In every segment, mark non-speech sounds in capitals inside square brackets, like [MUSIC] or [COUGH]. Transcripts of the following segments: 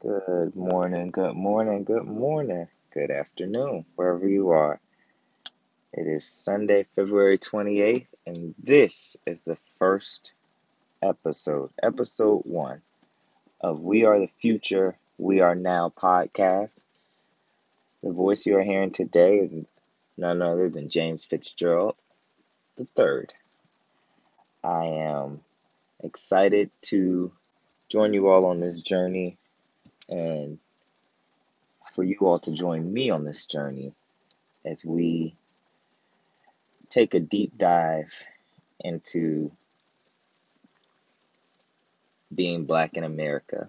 Good morning, good morning, good morning, good afternoon, wherever you are. It is Sunday, February 28th, and this is the first episode, episode one of We Are the Future, We Are Now podcast. The voice you are hearing today is none other than James Fitzgerald the third. I am excited to join you all on this journey and for you all to join me on this journey as we take a deep dive into being black in America.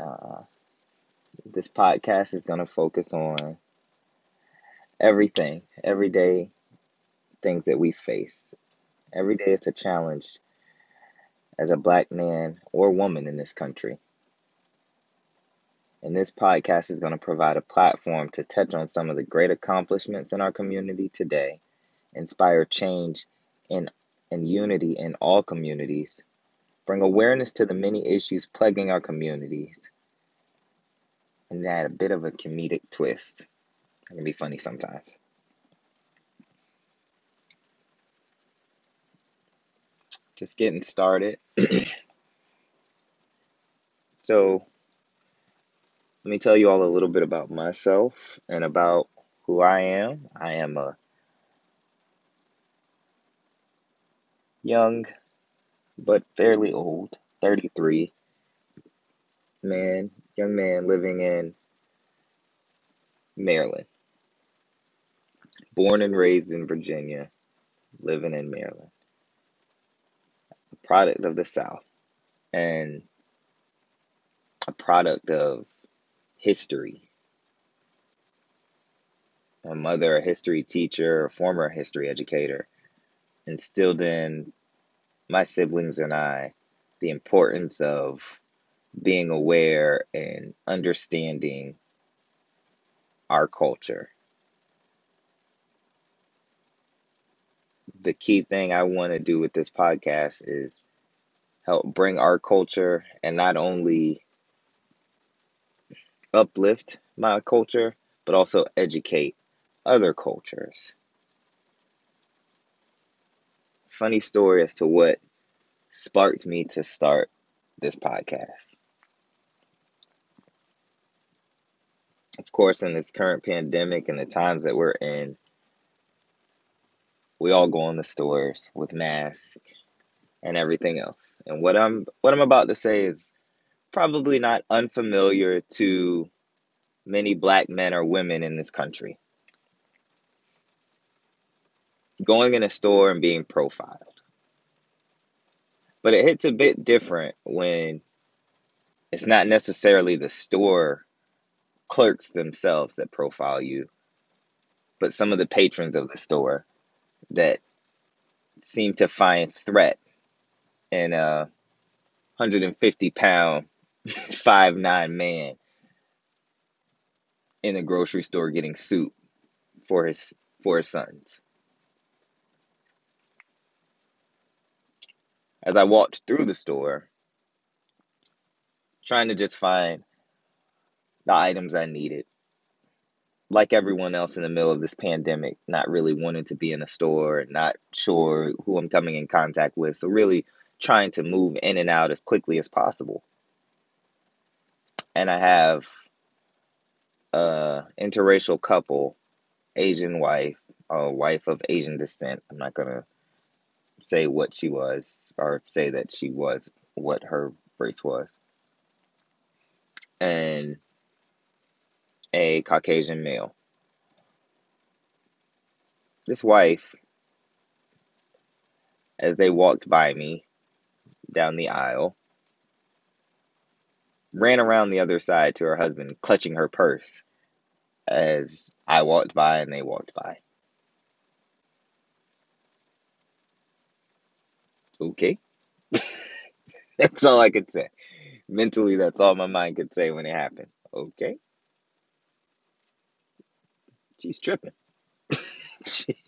Uh, this podcast is going to focus on everything, everyday things that we face. Every day is a challenge as a black man or woman in this country. And this podcast is going to provide a platform to touch on some of the great accomplishments in our community today, inspire change in, and unity in all communities, bring awareness to the many issues plaguing our communities, and add a bit of a comedic twist. It can be funny sometimes. Just getting started. [CLEARS THROAT] so, let me tell you all a little bit about myself and about who I am. I am a young but fairly old, 33 man, young man living in Maryland. Born and raised in Virginia, living in Maryland. Product of the South and a product of history. My mother, a history teacher, a former history educator, instilled in my siblings and I the importance of being aware and understanding our culture. The key thing I want to do with this podcast is help bring our culture and not only uplift my culture, but also educate other cultures. Funny story as to what sparked me to start this podcast. Of course, in this current pandemic and the times that we're in, we all go in the stores with masks and everything else. And what I'm what I'm about to say is probably not unfamiliar to many black men or women in this country. Going in a store and being profiled. But it hits a bit different when it's not necessarily the store clerks themselves that profile you, but some of the patrons of the store that seem to find threat in a 150 pound, [LAUGHS] five nine man in a grocery store getting soup for his for his sons. As I walked through the store, trying to just find the items I needed. Like everyone else in the middle of this pandemic, not really wanting to be in a store, not sure who I'm coming in contact with. So, really trying to move in and out as quickly as possible. And I have a interracial couple, Asian wife, a wife of Asian descent. I'm not going to say what she was or say that she was what her race was. And a Caucasian male. This wife, as they walked by me down the aisle, ran around the other side to her husband, clutching her purse as I walked by and they walked by. Okay. [LAUGHS] that's all I could say. Mentally, that's all my mind could say when it happened. Okay. She's tripping. [LAUGHS]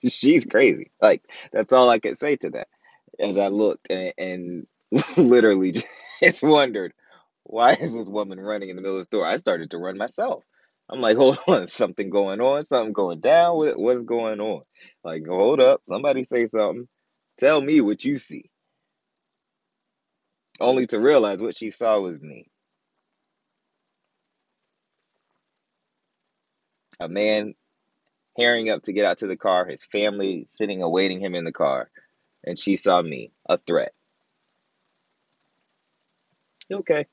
she's crazy. Like that's all I could say to that. As I looked and, and [LAUGHS] literally just wondered why is this woman running in the middle of the store? I started to run myself. I'm like, hold on, [LAUGHS] something going on, something going down. What, what's going on? Like, hold up, somebody say something. Tell me what you see. Only to realize what she saw was me. A man hurrying up to get out to the car, his family sitting awaiting him in the car, and she saw me, a threat. Okay.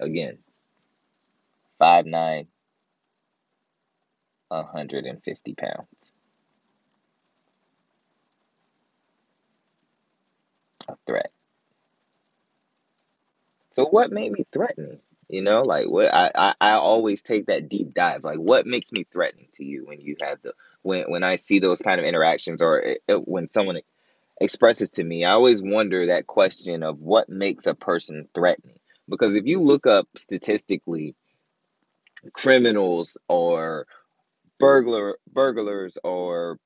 Again, five nine, 150 pounds. A threat. So what made me threatening? You know, like what I, I, I always take that deep dive. Like what makes me threatening to you when you have the when when I see those kind of interactions or it, it- when someone expresses to me, I always wonder that question of what makes a person threatening. Because if you look up statistically criminals or burglar burglars or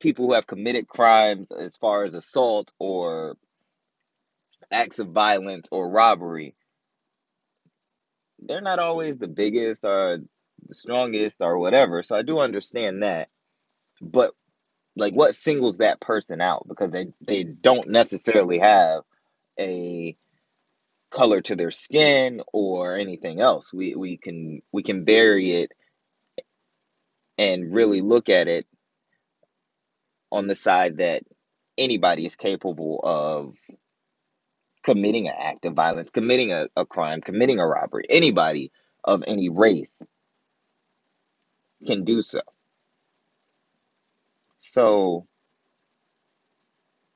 people who have committed crimes as far as assault or acts of violence or robbery, they're not always the biggest or the strongest or whatever. So I do understand that. But like what singles that person out because they they don't necessarily have a color to their skin or anything else. We we can we can bury it and really look at it on the side that anybody is capable of committing an act of violence, committing a, a crime, committing a robbery. Anybody of any race can do so. So,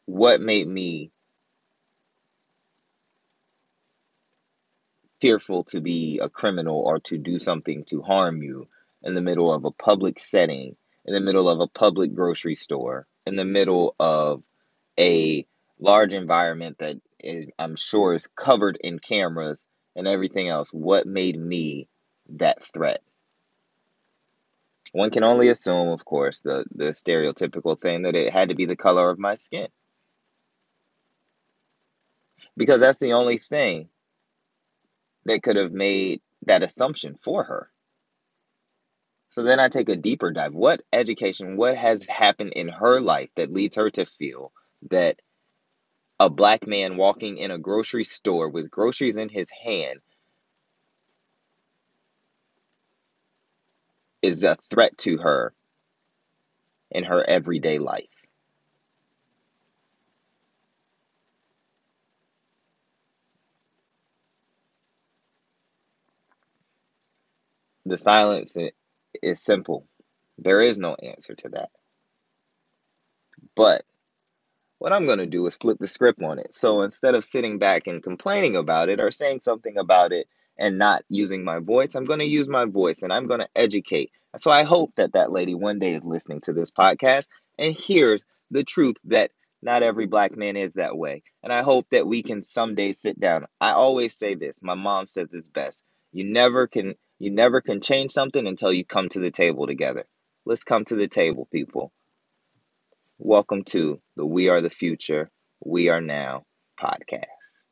what made me fearful to be a criminal or to do something to harm you in the middle of a public setting, in the middle of a public grocery store, in the middle of a large environment that I'm sure is covered in cameras and everything else? What made me that threat? One can only assume, of course, the, the stereotypical thing that it had to be the color of my skin. Because that's the only thing that could have made that assumption for her. So then I take a deeper dive. What education, what has happened in her life that leads her to feel that a black man walking in a grocery store with groceries in his hand is a threat to her in her everyday life? The silence is simple. There is no answer to that. But what I'm going to do is flip the script on it. So instead of sitting back and complaining about it or saying something about it and not using my voice, I'm going to use my voice and I'm going to educate. So I hope that that lady one day is listening to this podcast and hears the truth that not every black man is that way. And I hope that we can someday sit down. I always say this. My mom says it's best. You never can you never can change something until you come to the table together. Let's come to the table, people. Welcome to the We Are the Future, We Are Now podcast.